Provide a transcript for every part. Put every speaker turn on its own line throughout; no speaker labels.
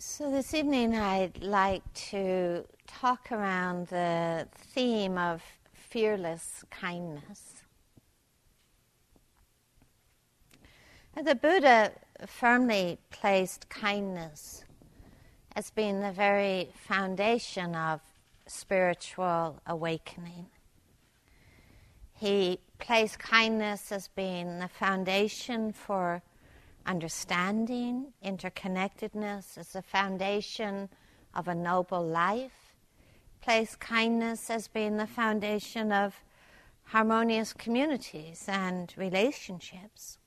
So, this evening I'd like to talk around the theme of fearless kindness. The Buddha firmly placed kindness as being the very foundation of spiritual awakening. He placed kindness as being the foundation for understanding, interconnectedness as the foundation of a noble life, place kindness as being the foundation of harmonious communities and relationships.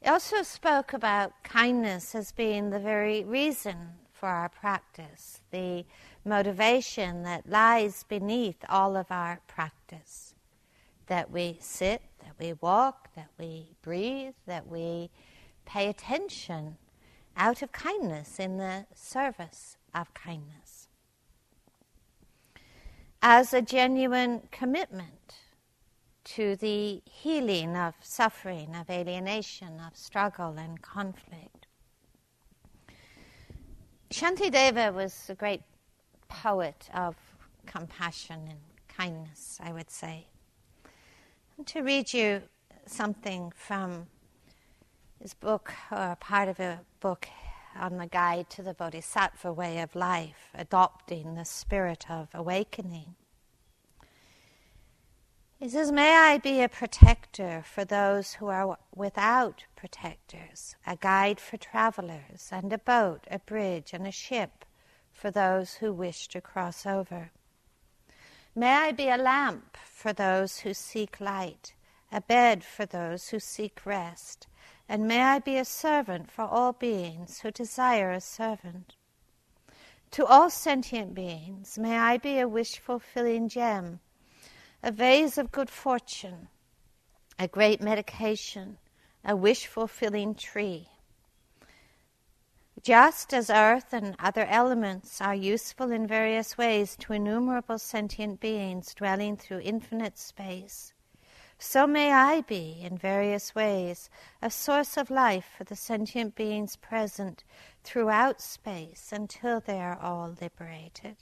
He also spoke about kindness as being the very reason for our practice, the motivation that lies beneath all of our practice. That we sit, that we walk, that we breathe, that we pay attention out of kindness in the service of kindness. As a genuine commitment to the healing of suffering, of alienation, of struggle and conflict. Shantideva was a great poet of compassion and kindness, I would say. And to read you something from his book, or part of a book on the guide to the Bodhisattva way of life, adopting the spirit of awakening. He says, May I be a protector for those who are without protectors, a guide for travelers, and a boat, a bridge, and a ship for those who wish to cross over. May I be a lamp for those who seek light, a bed for those who seek rest, and may I be a servant for all beings who desire a servant. To all sentient beings, may I be a wish fulfilling gem, a vase of good fortune, a great medication, a wish fulfilling tree. Just as earth and other elements are useful in various ways to innumerable sentient beings dwelling through infinite space, so may I be, in various ways, a source of life for the sentient beings present throughout space until they are all liberated.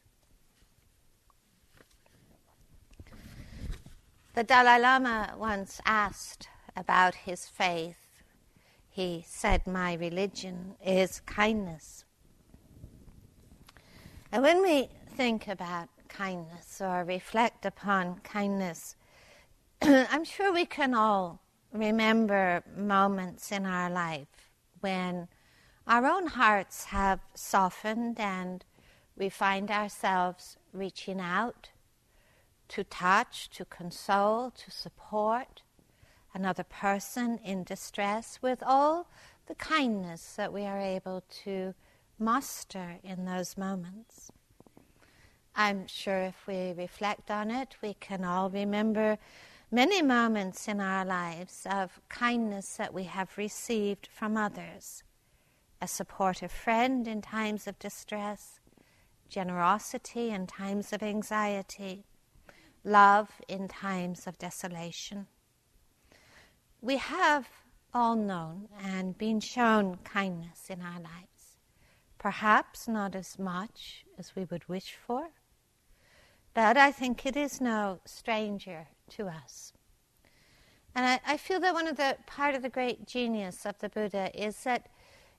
The Dalai Lama once asked about his faith. He said, My religion is kindness. And when we think about kindness or reflect upon kindness, I'm sure we can all remember moments in our life when our own hearts have softened and we find ourselves reaching out to touch, to console, to support another person in distress with all the kindness that we are able to muster in those moments. I'm sure if we reflect on it, we can all remember many moments in our lives of kindness that we have received from others a supportive friend in times of distress, generosity in times of anxiety, love in times of desolation. We have all known and been shown kindness in our lives, perhaps not as much as we would wish for, but I think it is no stranger to us. And I, I, feel that one of the part of the great genius of the Buddha is that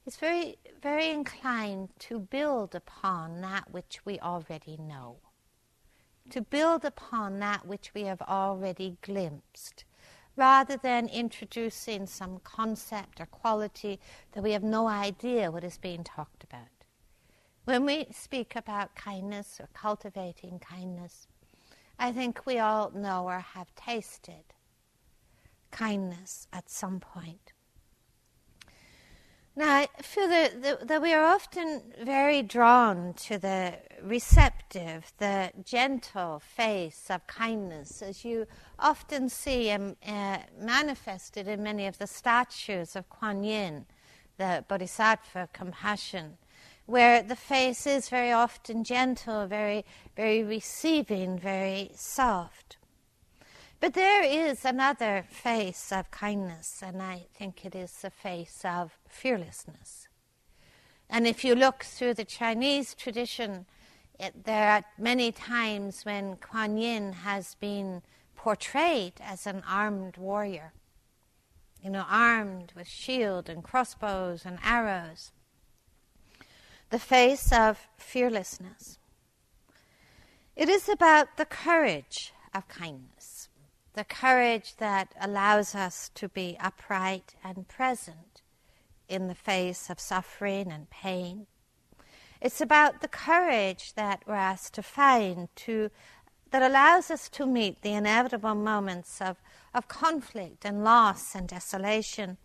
he's very, very inclined to build upon that which we already know, to build upon that which we have already glimpsed, rather than introducing some concept or quality that we have no idea what is being talked about. When we speak about kindness or cultivating kindness, I think we all know or have tasted kindness at some point. Now, I feel that, that, that, we are often very drawn to the receptive, the gentle face of kindness, as you often see um, uh, manifested in many of the statues of Kuan Yin, the Bodhisattva of compassion where the face is very often gentle, very, very receiving, very soft. But there is another face of kindness, and I think it is the face of fearlessness. And if you look through the Chinese tradition, it, there are many times when Kuan Yin has been portrayed as an armed warrior, you know, armed with shield and crossbows and arrows. The face of fearlessness. It is about the courage of kindness, the courage that allows us to be upright and present in the face of suffering and pain. It's about the courage that we're asked to find to that allows us to meet the inevitable moments of, of conflict and loss and desolation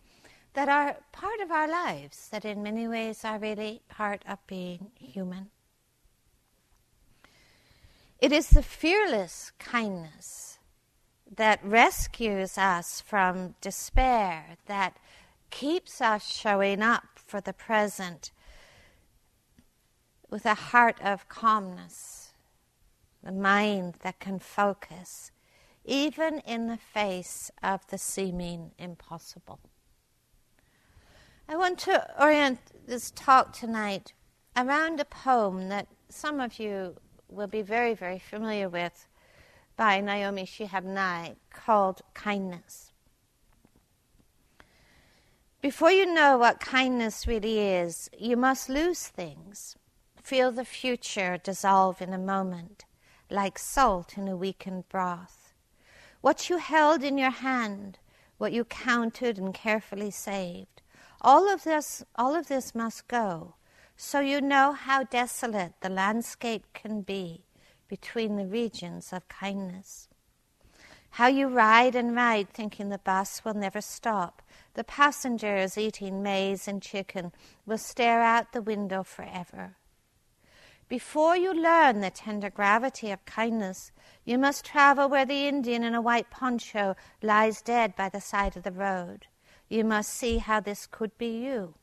that are part of our lives, that in many ways are really part of being human. It is the fearless kindness that rescues us from despair, that keeps us showing up for the present with a heart of calmness the mind that can focus, even in the face of the seeming impossible. I want to orient this talk tonight around a poem that some of you will be very, very familiar with by Naomi Shihab Nye called Kindness. Before you know what kindness really is, you must lose things, feel the future dissolve in a moment, like salt in a weakened broth. What you held in your hand, what you counted and carefully saved, all of this, all of this must go, so you know how desolate the landscape can be between the regions of kindness. How you ride and ride thinking the bus will never stop. The passengers eating maize and chicken will stare out the window forever. Before you learn the tender gravity of kindness, you must travel where the Indian in a white poncho lies dead by the side of the road. You must see how this could be you,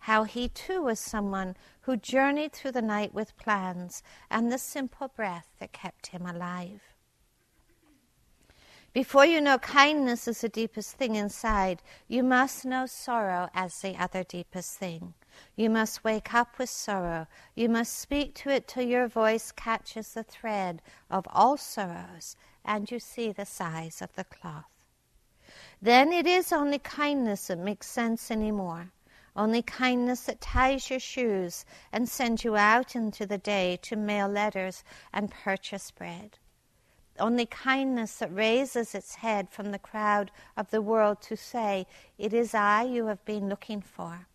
how he too was someone who journeyed through the night with plans and the simple breath that kept him alive. Before you know kindness is the deepest thing inside, you must know sorrow as the other deepest thing. You must wake up with sorrow. You must speak to it till your voice catches the thread of all sorrows and you see the size of the cloth. Then it is only kindness that makes sense anymore. Only kindness that ties your shoes and sends you out into the day to mail letters and purchase bread. Only kindness that raises its head from the crowd of the world to say, It is I you have been looking for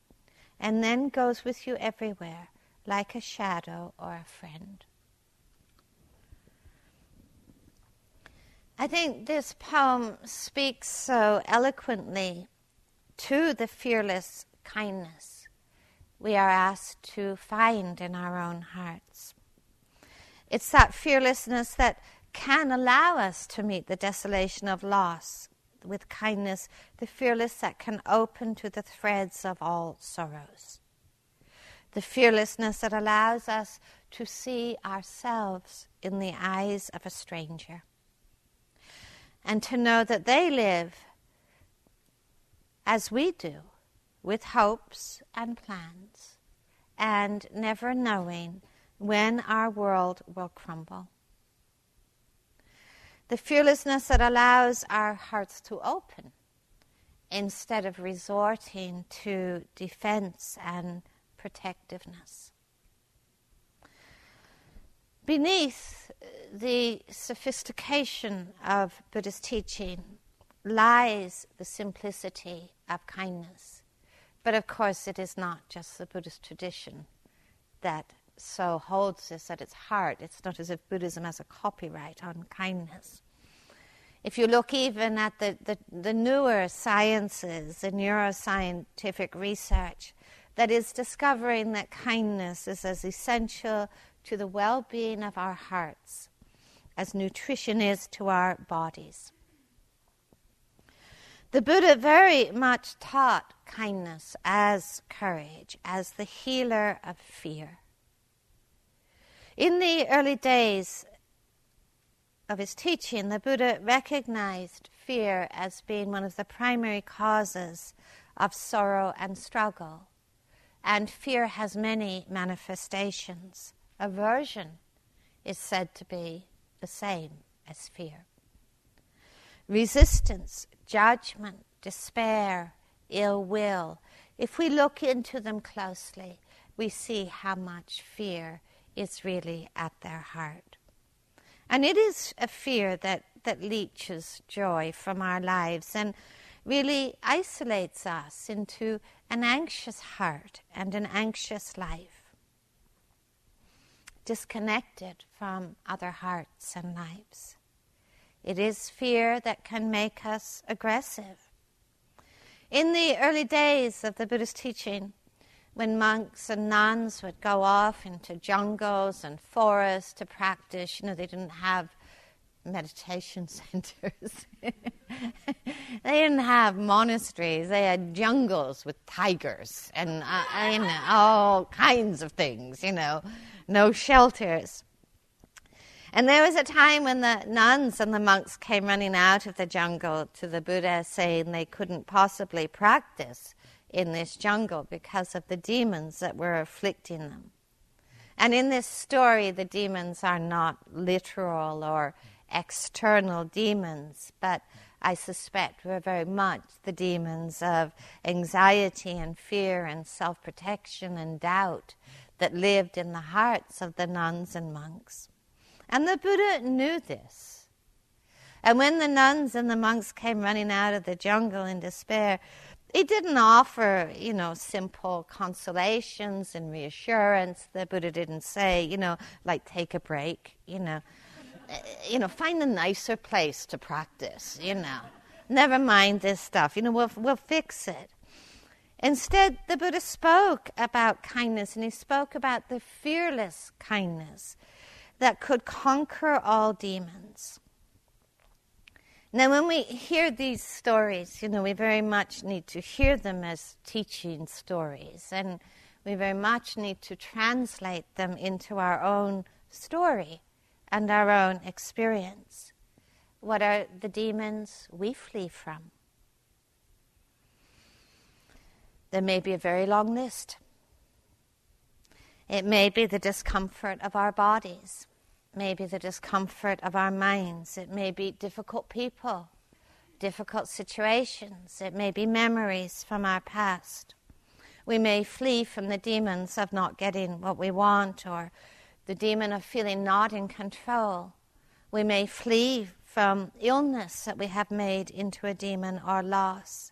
and then goes with you everywhere like a shadow or a friend. I think this poem speaks so eloquently to the fearless kindness we are asked to find in our own hearts. It's that fearlessness that can allow us to meet the desolation of loss with kindness, the fearless that can open to the threads of all sorrows. The fearlessness that allows us to see ourselves in the eyes of a stranger and to know that they live as we do, with hopes and plans, and never knowing when our world will crumble the fearlessness that allows our hearts to open instead of resorting to defense and protectiveness. Beneath the sophistication of Buddhist teaching lies the simplicity of kindness. But of course, it is not just the Buddhist tradition that so holds this at its heart. It's not as if Buddhism has a copyright on kindness. If you look even at the, the, the newer sciences, the neuroscientific research, that is discovering that kindness is as essential to the well being of our hearts as nutrition is to our bodies. The Buddha very much taught kindness as courage, as the healer of fear. In the early days of his teaching, the Buddha recognized fear as being one of the primary causes of sorrow and struggle. And fear has many manifestations. Aversion is said to be the same as fear. Resistance, judgment, despair, ill will, if we look into them closely, we see how much fear is really at their heart. And it is a fear that, that leeches joy from our lives and really isolates us into an anxious heart and an anxious life, disconnected from other hearts and lives. It is fear that can make us aggressive. In the early days of the Buddhist teaching, when monks and nuns would go off into jungles and forests to practice, you know, they didn't have meditation centers. they didn't have monasteries. They had jungles with tigers and uh, you know, all kinds of things, you know, no shelters. And there was a time when the nuns and the monks came running out of the jungle to the Buddha saying they couldn't possibly practice in this jungle because of the demons that were afflicting them. And in this story, the demons are not literal or external demons, but I suspect were very much the demons of anxiety and fear and self protection and doubt that lived in the hearts of the nuns and monks. And the Buddha knew this. And when the nuns and the monks came running out of the jungle in despair, he didn't offer, you know, simple consolations and reassurance. The Buddha didn't say, you know, like take a break, you know, you know, find a nicer place to practice, you know. Never mind this stuff, you know, we'll, we'll fix it. Instead, the Buddha spoke about kindness and he spoke about the fearless kindness that could conquer all demons. Now, when we hear these stories, you know, we very much need to hear them as teaching stories, and we very much need to translate them into our own story and our own experience. What are the demons we flee from? There may be a very long list. It may be the discomfort of our bodies maybe the discomfort of our minds, it may be difficult people, difficult situations, it may be memories from our past. We may flee from the demons of not getting what we want or the demon of feeling not in control. We may flee from illness that we have made into a demon or loss.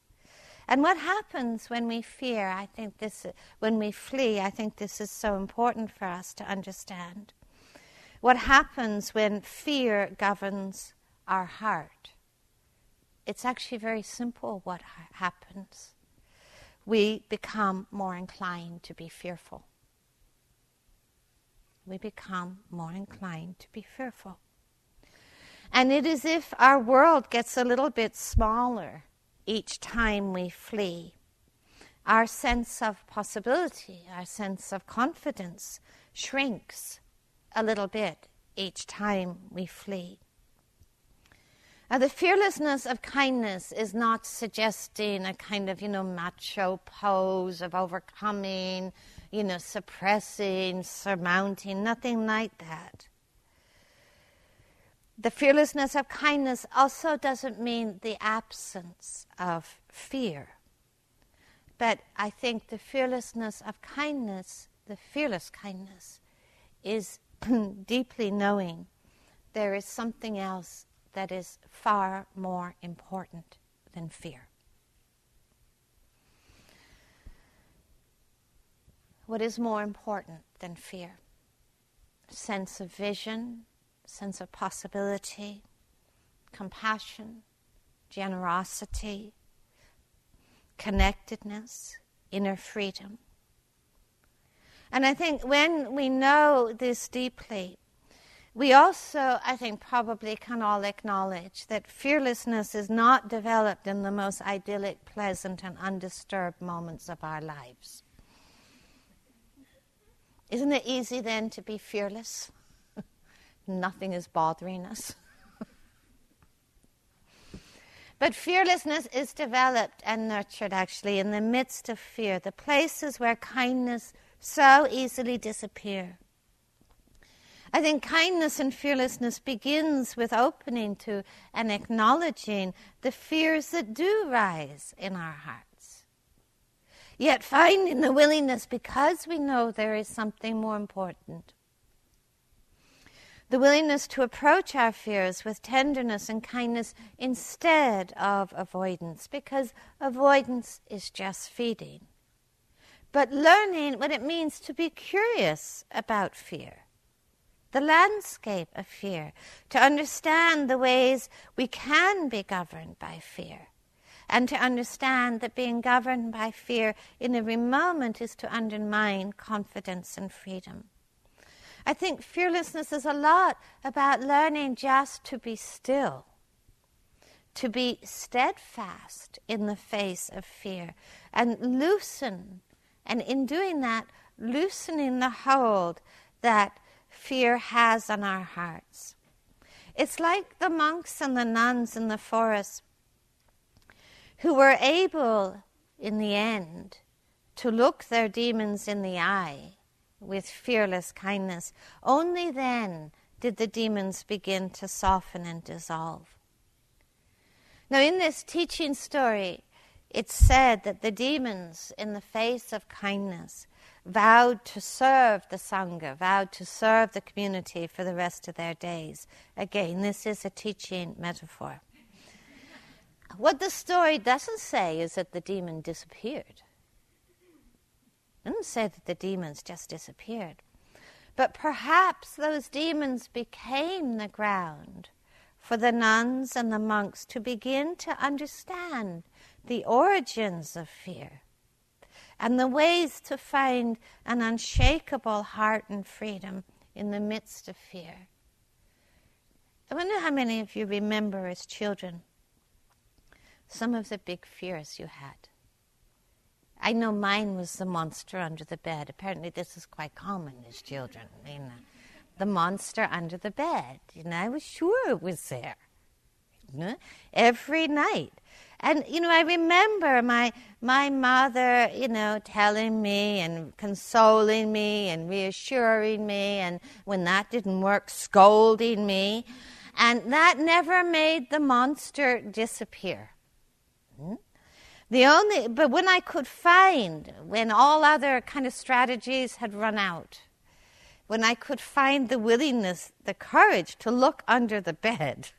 And what happens when we fear? I think this, when we flee, I think this is so important for us to understand what happens when fear governs our heart. It's actually very simple what ha- happens. We become more inclined to be fearful. We become more inclined to be fearful. And it is if our world gets a little bit smaller each time we flee. Our sense of possibility, our sense of confidence shrinks a little bit each time we flee. Now, the fearlessness of kindness is not suggesting a kind of, you know, macho pose of overcoming, you know, suppressing, surmounting, nothing like that. The fearlessness of kindness also doesn't mean the absence of fear. But I think the fearlessness of kindness, the fearless kindness, is deeply knowing there is something else that is far more important than fear. What is more important than fear? Sense of vision, sense of possibility, compassion, generosity, connectedness, inner freedom. And I think when we know this deeply, we also, I think, probably can all acknowledge that fearlessness is not developed in the most idyllic, pleasant, and undisturbed moments of our lives. Isn't it easy then to be fearless? Nothing is bothering us. But fearlessness is developed and nurtured actually in the midst of fear, the places where kindness so easily disappear. I think kindness and fearlessness begins with opening to and acknowledging the fears that do rise in our hearts. Yet finding the willingness because we know there is something more important. The willingness to approach our fears with tenderness and kindness instead of avoidance, because avoidance is just feeding. But learning what it means to be curious about fear the landscape of fear, to understand the ways we can be governed by fear, and to understand that being governed by fear in every moment is to undermine confidence and freedom. I think fearlessness is a lot about learning just to be still, to be steadfast in the face of fear, and loosen, and in doing that, loosening the hold that fear has on our hearts. It's like the monks and the nuns in the forest who were able, in the end, to look their demons in the eye with fearless kindness. Only then did the demons begin to soften and dissolve. Now, in this teaching story, it's said that the demons, in the face of kindness, vowed to serve the Sangha, vowed to serve the community for the rest of their days. Again, this is a teaching metaphor. What the story doesn't say is that the demon disappeared. Say that the demons just disappeared. But perhaps those demons became the ground for the nuns and the monks to begin to understand the origins of fear and the ways to find an unshakable heart and freedom in the midst of fear. I wonder how many of you remember as children some of the big fears you had. I know mine was the monster under the bed. Apparently, this is quite common as children. You know, the monster under the bed. You know, I was sure it was there. You know, every night and you know, I remember my my mother, you know, telling me and consoling me and reassuring me, and when that didn't work, scolding me, and that never made the monster disappear. Hmm? The only, but when I could find, when all other kind of strategies had run out, when I could find the willingness, the courage to look under the bed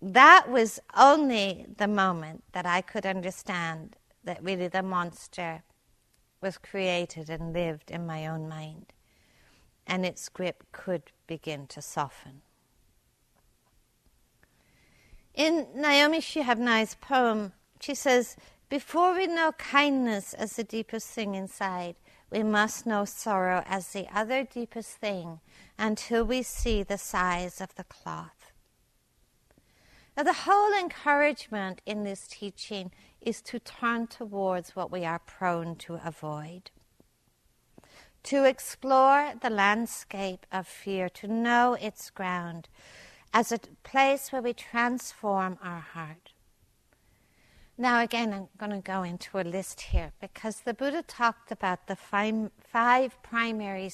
that was only the moment that I could understand that really the monster was created and lived in my own mind, and its grip could begin to soften. In Naomi Shihab Nye's poem, she says, Before we know kindness as the deepest thing inside, we must know sorrow as the other deepest thing until we see the size of the cloth. Now, the whole encouragement in this teaching is to turn towards what we are prone to avoid. To explore the landscape of fear, to know its ground as a place where we transform our heart. Now, again, I'm going to go into a list here because the Buddha talked about the five, five primary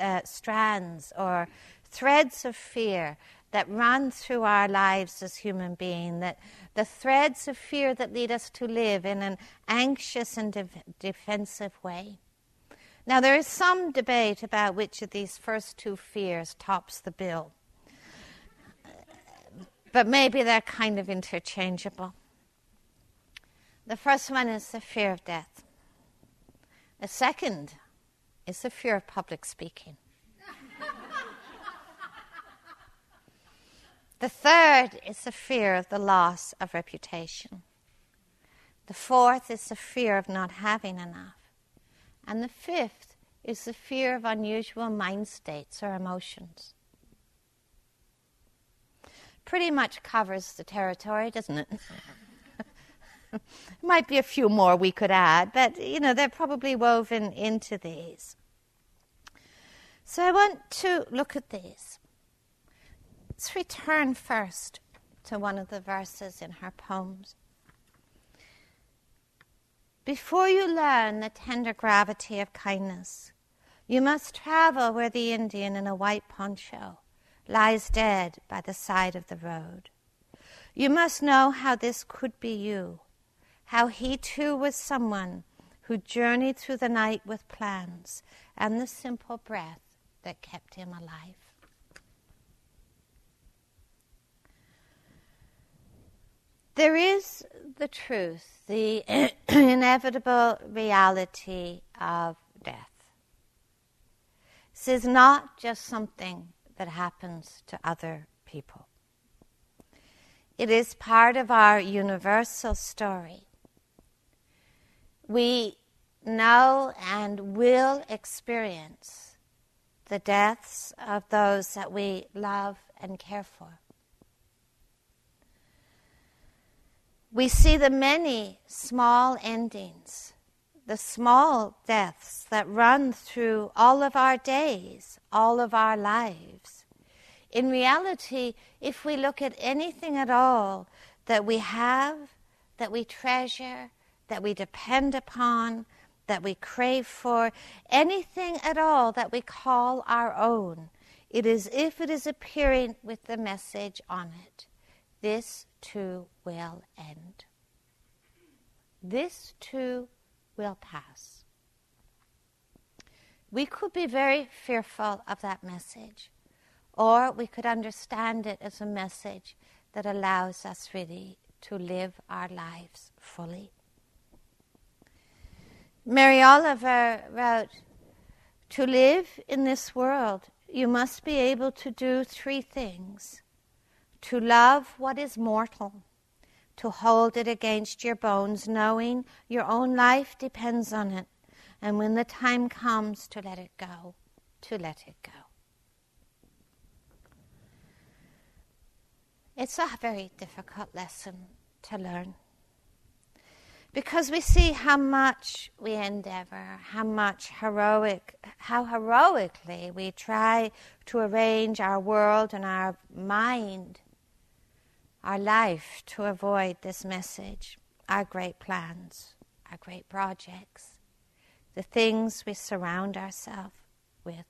uh, strands or threads of fear that run through our lives as human beings, that the threads of fear that lead us to live in an anxious and de- defensive way. Now, there is some debate about which of these first two fears tops the bill, but maybe they're kind of interchangeable. The first one is the fear of death. The second is the fear of public speaking. The third is the fear of the loss of reputation. The fourth is the fear of not having enough. And the fifth is the fear of unusual mind states or emotions. Pretty much covers the territory, doesn't it? Might be a few more we could add, but you know, they're probably woven into these. So I want to look at these. Let's return first to one of the verses in her poems. Before you learn the tender gravity of kindness, you must travel where the Indian in a white poncho lies dead by the side of the road. You must know how this could be you, how he too was someone who journeyed through the night with plans and the simple breath that kept him alive. There is the truth, the inevitable reality of death. This is not just something that happens to other people. It is part of our universal story. We know and will experience the deaths of those that we love and care for. we see the many small endings, the small deaths that run through all of our days, all of our lives. In reality, if we look at anything at all that we have, that we treasure, that we depend upon, that we crave for, anything at all that we call our own, it is if it is appearing with the message on it. This too will end. This too will pass. We could be very fearful of that message, or we could understand it as a message that allows us really to live our lives fully. Mary Oliver wrote, To live in this world, you must be able to do three things to love what is mortal, to hold it against your bones, knowing your own life depends on it, and when the time comes to let it go, to let it go. It's a very difficult lesson to learn because we see how much we endeavor, how much heroic, how heroically we try to arrange our world and our mind our life to avoid this message, our great plans, our great projects, the things we surround ourselves with.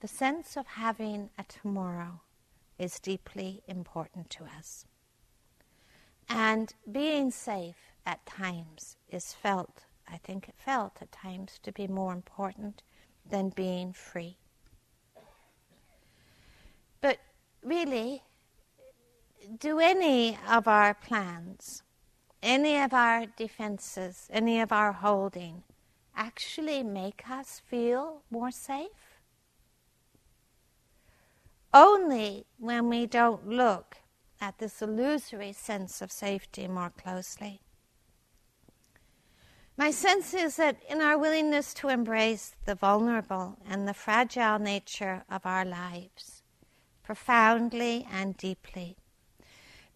The sense of having a tomorrow is deeply important to us. And being safe at times is felt, I think it felt at times, to be more important than being free. But really, do any of our plans, any of our defenses, any of our holding actually make us feel more safe? Only when we don't look at this illusory sense of safety more closely. My sense is that in our willingness to embrace the vulnerable and the fragile nature of our lives, profoundly and deeply,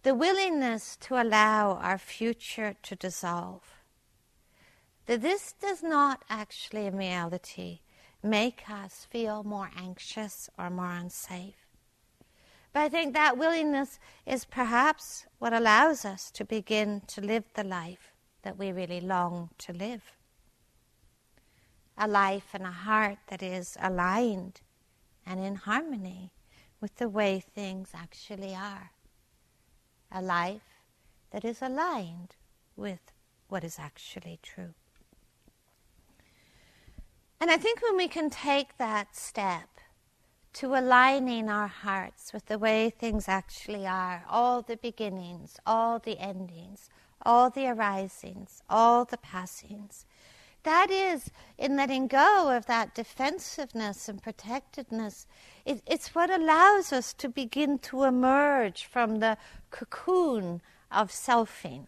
the willingness to allow our future to dissolve. That this does not actually, in reality, make us feel more anxious or more unsafe. But I think that willingness is perhaps what allows us to begin to live the life that we really long to live. A life and a heart that is aligned and in harmony with the way things actually are a life that is aligned with what is actually true. And I think when we can take that step to aligning our hearts with the way things actually are, all the beginnings, all the endings, all the arisings, all the passings, that is, in letting go of that defensiveness and protectedness, it, it's what allows us to begin to emerge from the cocoon of selfing.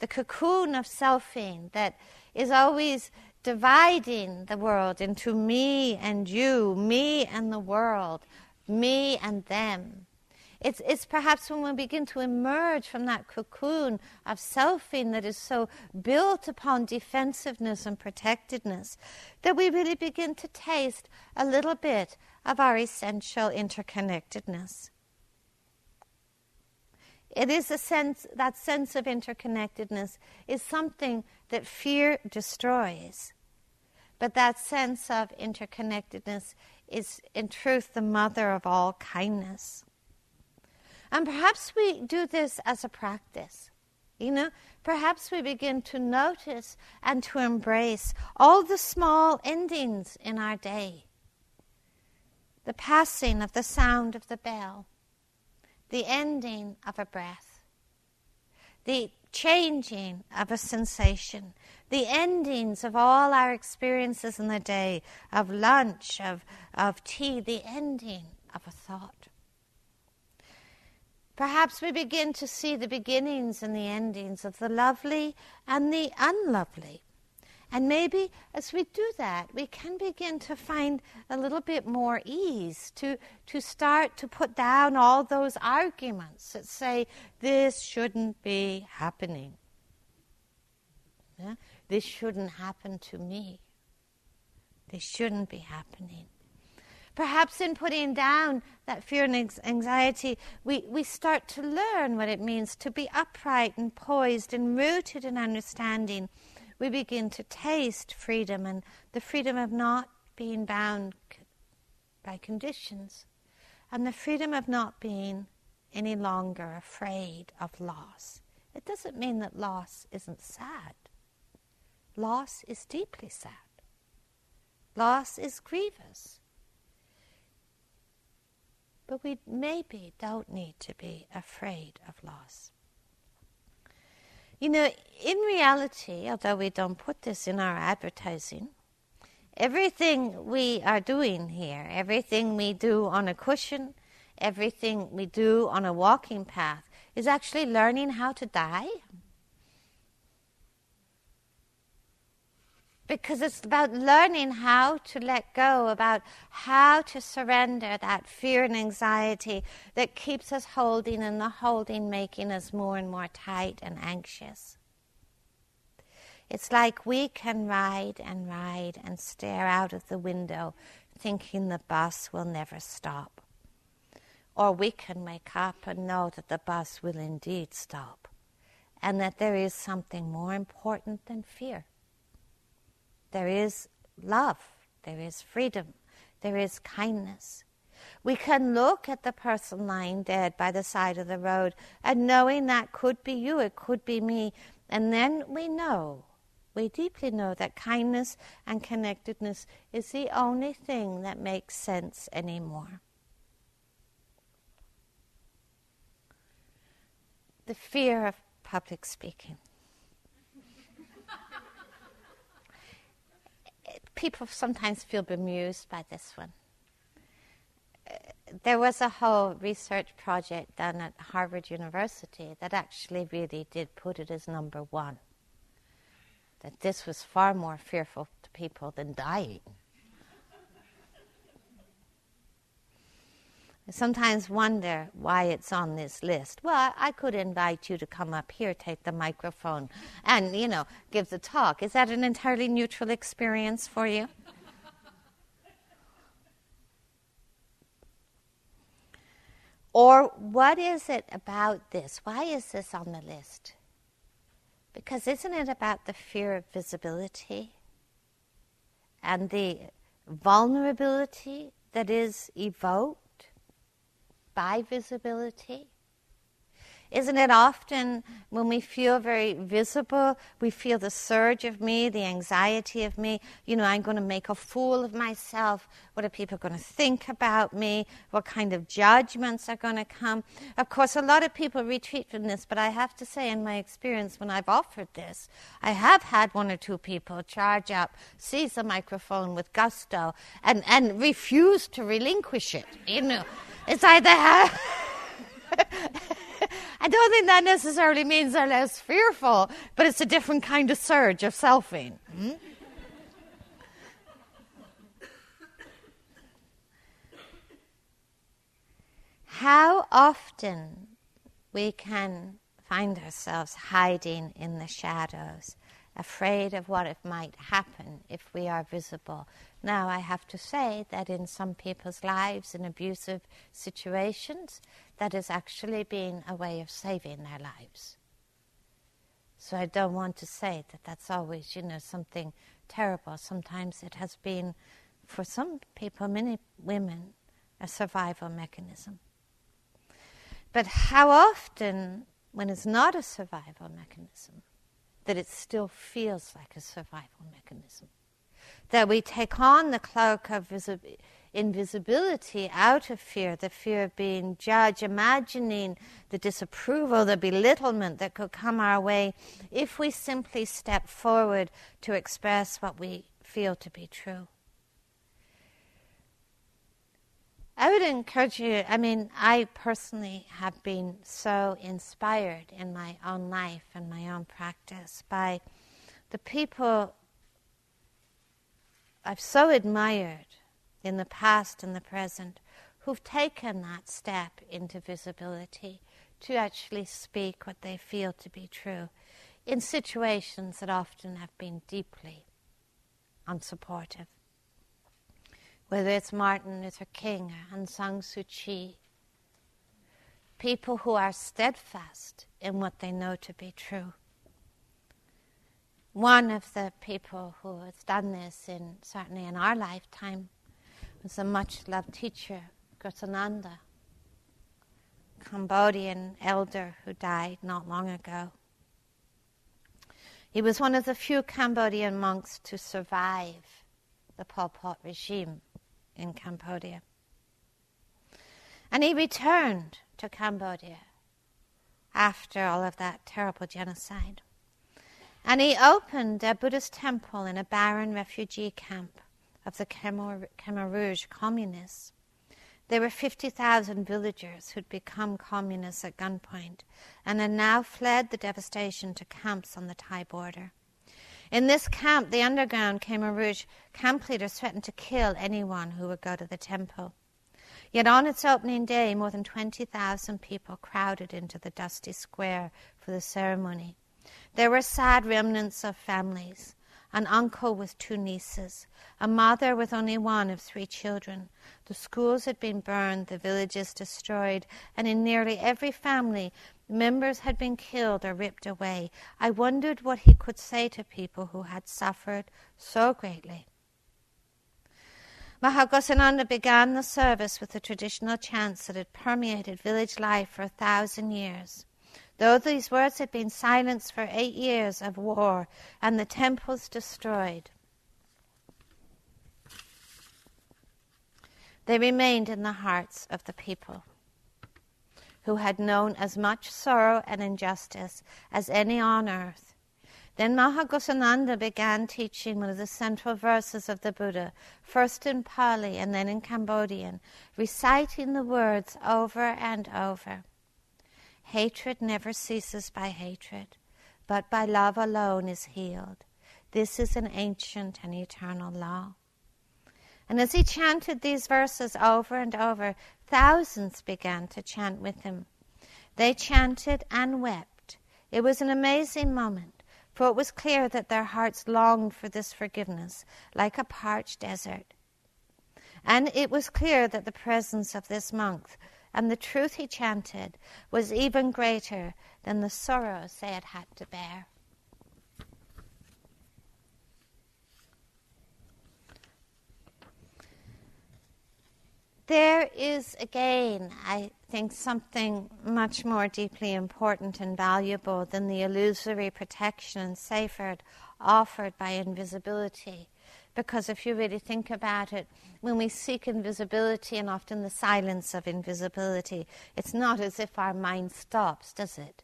The cocoon of selfing that is always dividing the world into me and you, me and the world, me and them. It's, it's perhaps when we begin to emerge from that cocoon of selfing that is so built upon defensiveness and protectedness that we really begin to taste a little bit of our essential interconnectedness. it is a sense, that sense of interconnectedness is something that fear destroys. But that sense of interconnectedness is, in truth, the mother of all kindness. And perhaps we do this as a practice. You know, perhaps we begin to notice and to embrace all the small endings in our day. The passing of the sound of the bell, the ending of a breath, the changing of a sensation, the endings of all our experiences in the day, of lunch, of, of tea, the ending of a thought. Perhaps we begin to see the beginnings and the endings of the lovely and the unlovely. And maybe as we do that, we can begin to find a little bit more ease to, to start to put down all those arguments that say, this shouldn't be happening. Yeah? This shouldn't happen to me. This shouldn't be happening. Perhaps in putting down that fear and anxiety, we, we start to learn what it means to be upright and poised and rooted in understanding. We begin to taste freedom and the freedom of not being bound by conditions and the freedom of not being any longer afraid of loss. It doesn't mean that loss isn't sad. Loss is deeply sad. Loss is grievous. But we maybe don't need to be afraid of loss. You know, in reality, although we don't put this in our advertising, everything we are doing here, everything we do on a cushion, everything we do on a walking path, is actually learning how to die because it's about learning how to let go, about how to surrender that fear and anxiety that keeps us holding and the holding making us more and more tight and anxious. It's like we can ride and ride and stare out of the window thinking the bus will never stop. Or we can wake up and know that the bus will indeed stop and that there is something more important than fear. There is love, there is freedom, there is kindness. We can look at the person lying dead by the side of the road and knowing that could be you, it could be me, and then we know, we deeply know that kindness and connectedness is the only thing that makes sense anymore. The fear of public speaking. People sometimes feel bemused by this one. Uh, there was a whole research project done at Harvard University that actually really did put it as number one. That this was far more fearful to people than dying. I sometimes wonder why it's on this list. Well, I could invite you to come up here, take the microphone, and, you know, give the talk. Is that an entirely neutral experience for you? or what is it about this? Why is this on the list? Because isn't it about the fear of visibility and the vulnerability that is evoked? By visibility? Isn't it often when we feel very visible, we feel the surge of me, the anxiety of me? You know, I'm going to make a fool of myself. What are people going to think about me? What kind of judgments are going to come? Of course, a lot of people retreat from this, but I have to say, in my experience, when I've offered this, I have had one or two people charge up, seize the microphone with gusto, and, and refuse to relinquish it. You know, it's either. I don't think that necessarily means they're less fearful, but it's a different kind of surge of selfing. Hmm? How often we can find ourselves hiding in the shadows afraid of what it might happen if we are visible. Now, I have to say that in some people's lives, in abusive situations, that has actually been a way of saving their lives. So I don't want to say that that's always, you know, something terrible. Sometimes it has been, for some people, many women, a survival mechanism. But how often, when it's not a survival mechanism, that it still feels like a survival mechanism. That we take on the cloak of invisibility out of fear, the fear of being judged, imagining the disapproval, the belittlement that could come our way if we simply step forward to express what we feel to be true. I would encourage you. I mean, I personally have been so inspired in my own life and my own practice by the people I've so admired in the past and the present who've taken that step into visibility to actually speak what they feel to be true in situations that often have been deeply unsupportive whether it's Martin Luther King or Aung San Suu Kyi, people who are steadfast in what they know to be true. One of the people who has done this, in, certainly in our lifetime, was a much loved teacher, Ghosananda, Cambodian elder who died not long ago. He was one of the few Cambodian monks to survive the Pol Pot regime in Cambodia. And he returned to Cambodia after all of that terrible genocide. And he opened a Buddhist temple in a barren refugee camp of the Khmer, Khmer Rouge communists. There were 50,000 villagers who'd become communists at gunpoint and had now fled the devastation to camps on the Thai border. In this camp, the underground Khmer Rouge camp leaders threatened to kill anyone who would go to the temple. Yet on its opening day, more than 20,000 people crowded into the dusty square for the ceremony. There were sad remnants of families an uncle with two nieces, a mother with only one of three children. The schools had been burned, the villages destroyed, and in nearly every family, members had been killed or ripped away. I wondered what he could say to people who had suffered so greatly. Mahaghosananda began the service with the traditional chants that had permeated village life for a thousand years. Though these words had been silenced for eight years of war and the temples destroyed, they remained in the hearts of the people who had known as much sorrow and injustice as any on earth. Then Mahaghosananda began teaching one of the central verses of the Buddha, first in Pali and then in Cambodian, reciting the words over and over. Hatred never ceases by hatred, but by love alone is healed. This is an ancient and eternal law. And as he chanted these verses over and over, thousands began to chant with him. They chanted and wept. It was an amazing moment, for it was clear that their hearts longed for this forgiveness, like a parched desert. And it was clear that the presence of this monk and the truth he chanted was even greater than the sorrows they had had to bear. There is again, I think, something much more deeply important and valuable than the illusory protection and safeguard offered by invisibility. Because if you really think about it, when we seek invisibility and often the silence of invisibility, it's not as if our mind stops, does it?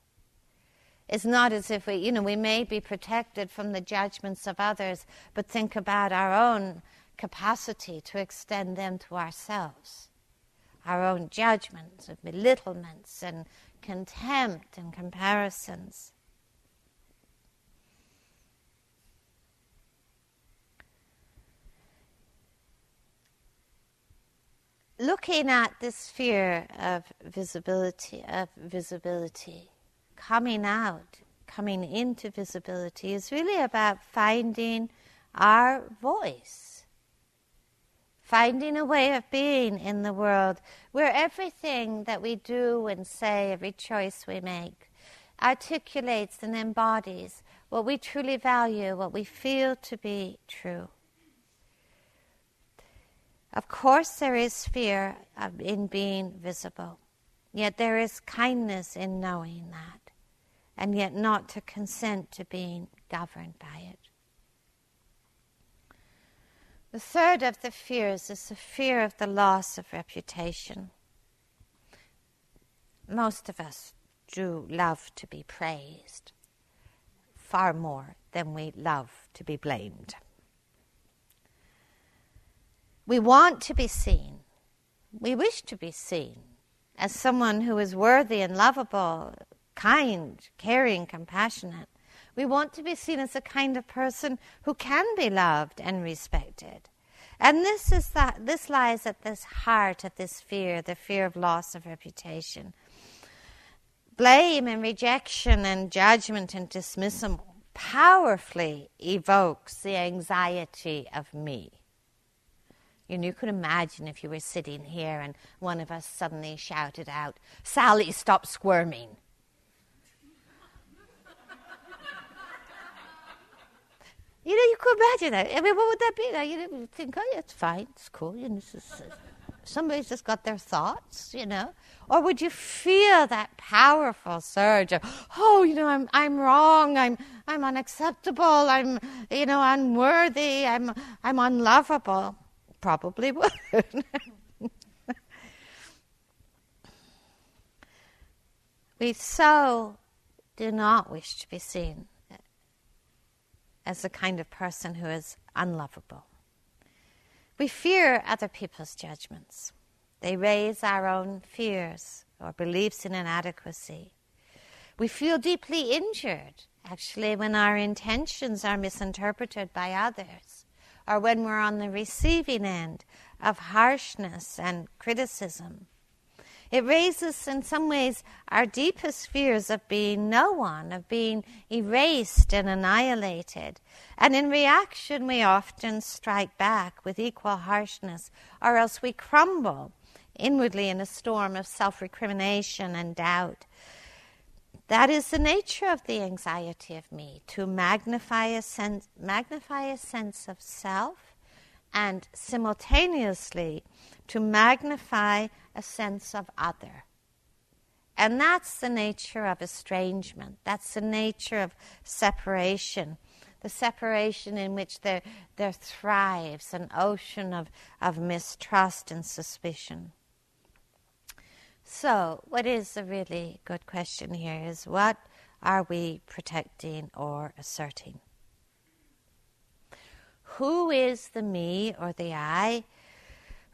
It's not as if we, you know, we may be protected from the judgments of others, but think about our own capacity to extend them to ourselves. Our own judgments of belittlements and contempt and comparisons. Looking at this sphere of visibility, of visibility, coming out, coming into visibility is really about finding our voice, finding a way of being in the world where everything that we do and say, every choice we make, articulates and embodies what we truly value, what we feel to be true. Of course, there is fear in being visible, yet there is kindness in knowing that, and yet not to consent to being governed by it. The third of the fears is the fear of the loss of reputation. Most of us do love to be praised far more than we love to be blamed. We want to be seen. We wish to be seen as someone who is worthy and lovable, kind, caring, compassionate. We want to be seen as a kind of person who can be loved and respected. And this is that this lies at this heart of this fear, the fear of loss of reputation. Blame and rejection and judgment and dismissal powerfully evokes the anxiety of me. And you could imagine if you were sitting here and one of us suddenly shouted out, Sally, stop squirming. You know, you could imagine that. I mean, what would that be? Like, you know, think, oh, yeah, it's fine, it's cool. You know, uh, somebody's just got their thoughts, you know. Or would you feel that powerful surge of, oh, you know, I'm, I'm wrong, I'm, I'm unacceptable, I'm, you know, unworthy, I'm, I'm unlovable? Probably would. we so do not wish to be seen as the kind of person who is unlovable. We fear other people's judgments. They raise our own fears or beliefs in inadequacy. We feel deeply injured, actually, when our intentions are misinterpreted by others, or when we're on the receiving end of harshness and criticism. It raises, in some ways, our deepest fears of being no one, of being erased and annihilated. And in reaction, we often strike back with equal harshness, or else we crumble inwardly in a storm of self recrimination and doubt. That is the nature of the anxiety of me, to magnify a sense, magnify a sense of self and simultaneously to magnify a sense of other. And that's the nature of estrangement. That's the nature of separation. The separation in which there, there thrives an ocean of, of mistrust and suspicion. So, what is a really good question here is what are we protecting or asserting? Who is the me or the I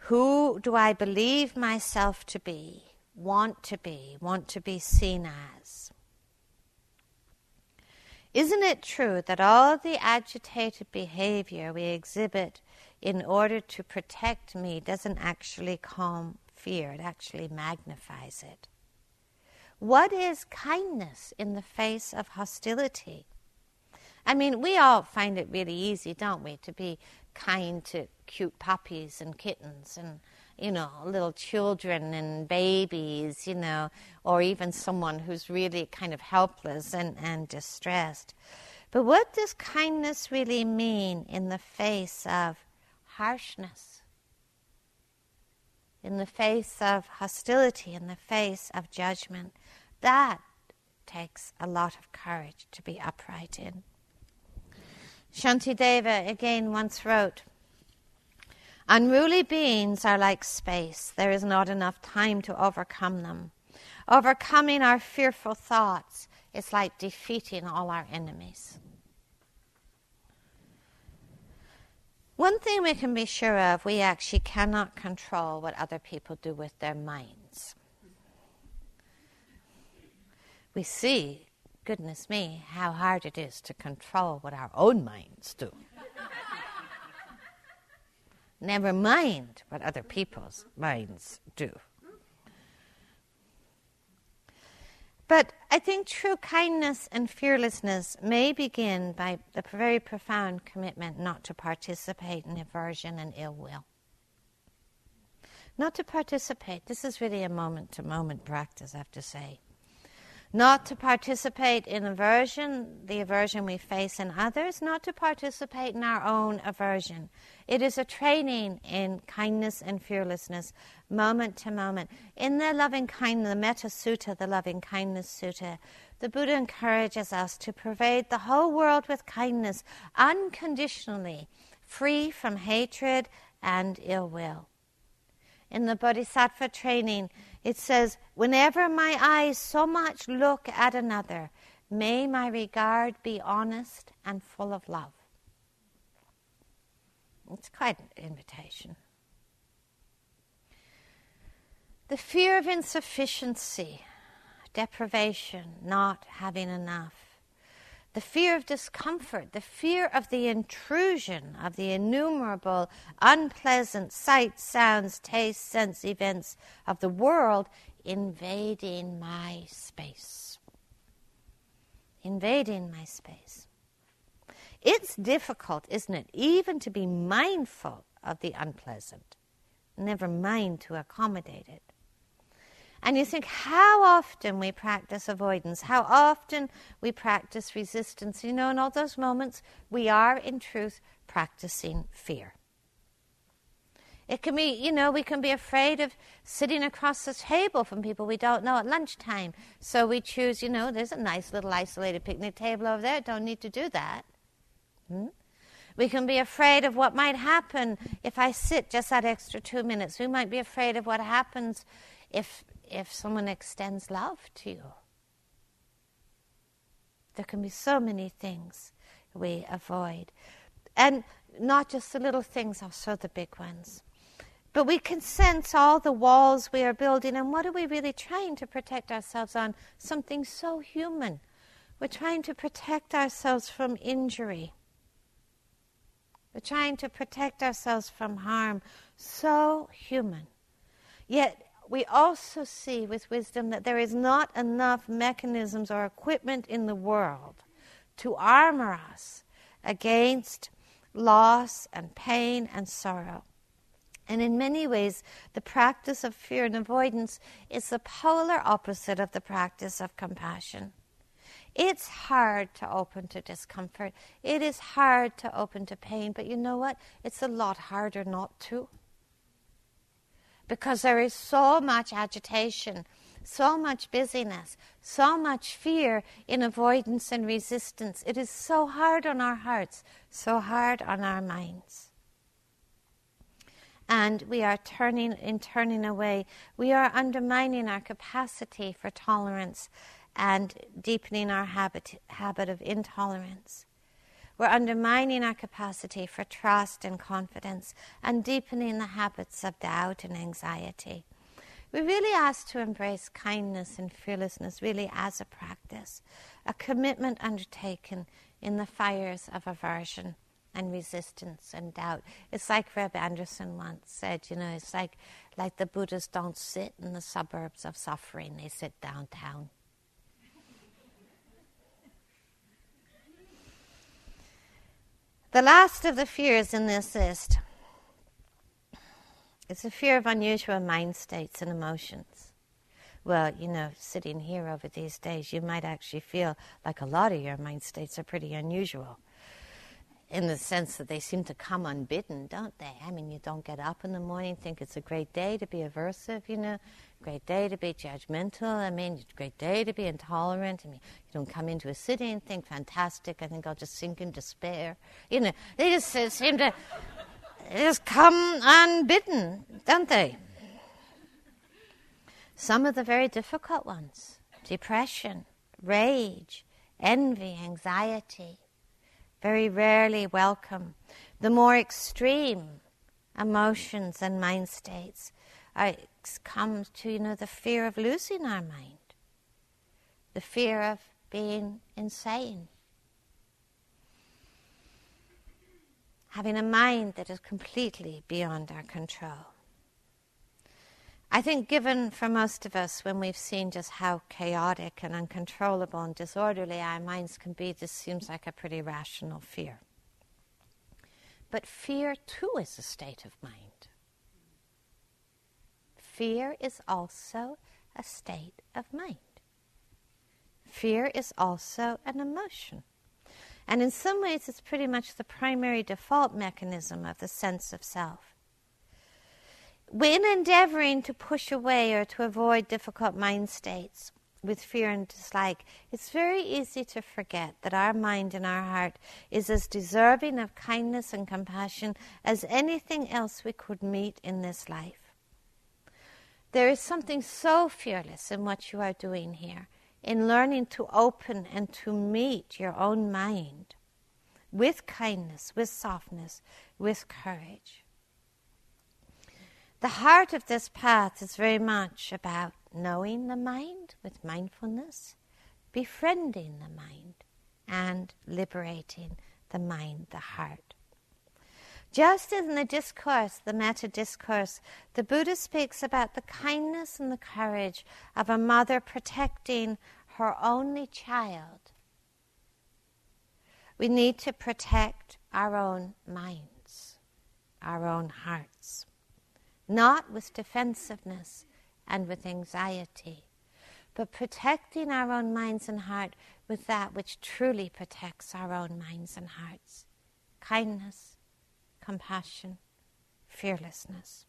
who do I believe myself to be, want to be, want to be seen as? Isn't it true that all the agitated behavior we exhibit in order to protect me doesn't actually calm fear, it actually magnifies it? What is kindness in the face of hostility? I mean, we all find it really easy, don't we, to be kind to cute puppies and kittens and you know little children and babies you know or even someone who's really kind of helpless and, and distressed but what does kindness really mean in the face of harshness in the face of hostility in the face of judgment that takes a lot of courage to be upright in Shantideva again once wrote Unruly beings are like space, there is not enough time to overcome them. Overcoming our fearful thoughts is like defeating all our enemies. One thing we can be sure of we actually cannot control what other people do with their minds. We see goodness me, how hard it is to control what our own minds do. Never mind what other people's minds do. But I think true kindness and fearlessness may begin by the very profound commitment not to participate in aversion and ill will. Not to participate. This is really a moment to moment practice, I have to say not to participate in aversion, the aversion we face in others, not to participate in our own aversion. It is a training in kindness and fearlessness, moment to moment. In the loving kindness, the Metta Sutta, the loving kindness sutta, the Buddha encourages us to pervade the whole world with kindness, unconditionally, free from hatred and ill will. In the Bodhisattva training, it says, Whenever my eyes so much look at another, may my regard be honest and full of love. It's quite an invitation. The fear of insufficiency, deprivation, not having enough, the fear of discomfort, the fear of the intrusion of the innumerable unpleasant sights, sounds, tastes, sense events of the world invading my space. Invading my space. It's difficult, isn't it, even to be mindful of the unpleasant, never mind to accommodate it. And you think how often we practice avoidance, how often we practice resistance. You know, in all those moments, we are in truth practicing fear. It can be, you know, we can be afraid of sitting across the table from people we don't know at lunchtime. So we choose, you know, there's a nice little isolated picnic table over there. Don't need to do that. Hmm? We can be afraid of what might happen if I sit just that extra two minutes. We might be afraid of what happens if if someone extends love to you. There can be so many things we avoid. And not just the little things, also the big ones. But we can sense all the walls we are building, and what are we really trying to protect ourselves on? Something so human. We're trying to protect ourselves from injury. We're trying to protect ourselves from harm. So human. Yet we also see with wisdom that there is not enough mechanisms or equipment in the world to armor us against loss and pain and sorrow. And in many ways, the practice of fear and avoidance is the polar opposite of the practice of compassion. It's hard to open to discomfort. It is hard to open to pain, but you know what? It's a lot harder not to because there is so much agitation, so much busyness, so much fear in avoidance and resistance. It is so hard on our hearts, so hard on our minds. And we are turning in turning away. We are undermining our capacity for tolerance and deepening our habit, habit of intolerance. We're undermining our capacity for trust and confidence and deepening the habits of doubt and anxiety. We really ask to embrace kindness and fearlessness really as a practice, a commitment undertaken in the fires of aversion and resistance and doubt. It's like Reb Anderson once said, you know, it's like like the Buddhists don't sit in the suburbs of suffering, they sit downtown. The last of the fears in this list is the fear of unusual mind states and emotions. Well, you know, sitting here over these days, you might actually feel like a lot of your mind states are pretty unusual in the sense that they seem to come unbidden, don't they? I mean, you don't get up in the morning, think it's a great day to be aversive, you know, great day to be judgmental. I mean, it's a great day to be intolerant. I mean, you don't come into a city and think, fantastic, I think I'll just sink in despair. You know, they just uh, seem to just come unbidden, don't they? Some of the very difficult ones depression, rage, envy, anxiety very rarely welcome. The more extreme emotions and mind states are, come to, you know, the fear of losing our mind, the fear of being insane, having a mind that is completely beyond our control. I think, given for most of us, when we've seen just how chaotic and uncontrollable and disorderly our minds can be, this seems like a pretty rational fear. But fear, too, is a state of mind. Fear is also a state of mind. Fear is also an emotion. And in some ways, it's pretty much the primary default mechanism of the sense of self. When endeavoring to push away or to avoid difficult mind states with fear and dislike, it's very easy to forget that our mind and our heart is as deserving of kindness and compassion as anything else we could meet in this life. There is something so fearless in what you are doing here, in learning to open and to meet your own mind with kindness, with softness, with courage. The heart of this path is very much about knowing the mind with mindfulness, befriending the mind, and liberating the mind, the heart. Just as in the discourse, the metta discourse, the Buddha speaks about the kindness and the courage of a mother protecting her only child. We need to protect our own minds, our own hearts, not with defensiveness and with anxiety, but protecting our own minds and heart with that which truly protects our own minds and hearts kindness compassion, fearlessness.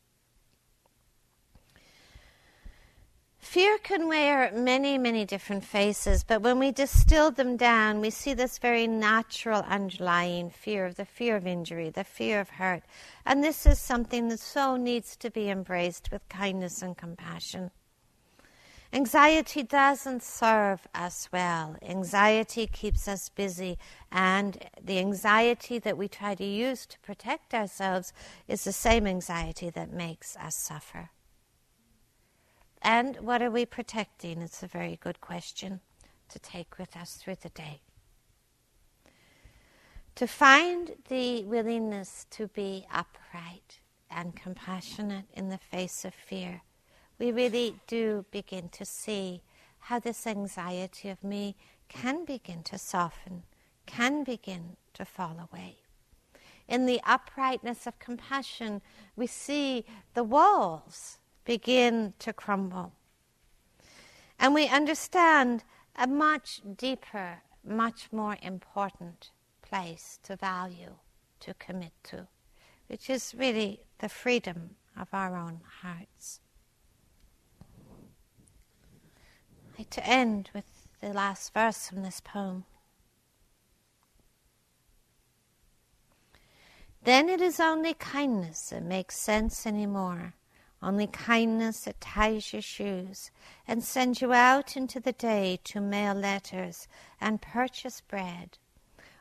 Fear can wear many, many different faces, but when we distill them down, we see this very natural underlying fear of the fear of injury, the fear of hurt. And this is something that so needs to be embraced with kindness and compassion. Anxiety doesn't serve us well. Anxiety keeps us busy, and the anxiety that we try to use to protect ourselves is the same anxiety that makes us suffer. And what are we protecting? It's a very good question to take with us through the day. To find the willingness to be upright and compassionate in the face of fear we really do begin to see how this anxiety of me can begin to soften, can begin to fall away. In the uprightness of compassion, we see the walls begin to crumble. And we understand a much deeper, much more important place to value, to commit to, which is really the freedom of our own hearts. Like to end with the last verse from this poem. Then it is only kindness that makes sense anymore. Only kindness that ties your shoes and sends you out into the day to mail letters and purchase bread.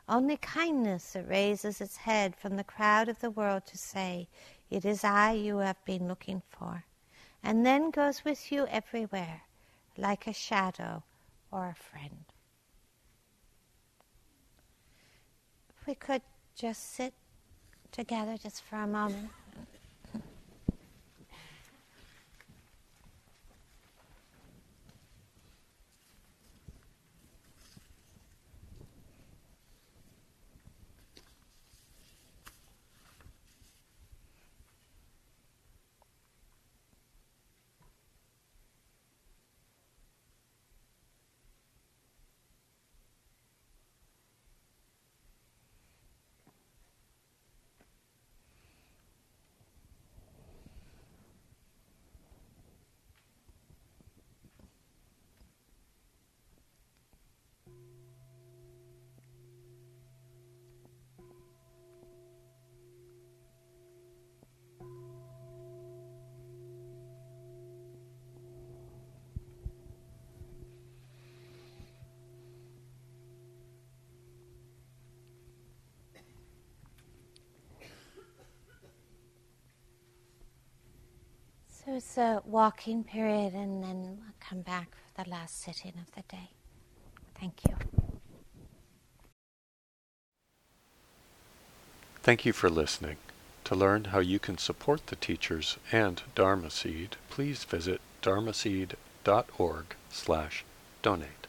Only kindness that raises its head from the crowd of the world to say, It is I you have been looking for, and then goes with you everywhere like a shadow or a friend. If we could just sit together just for a moment. So it's a walking period, and then we'll come back for the last sitting of the day. Thank you.
Thank you for listening. To learn how you can support the teachers and Dharma Seed, please visit dharmaseed.org slash donate.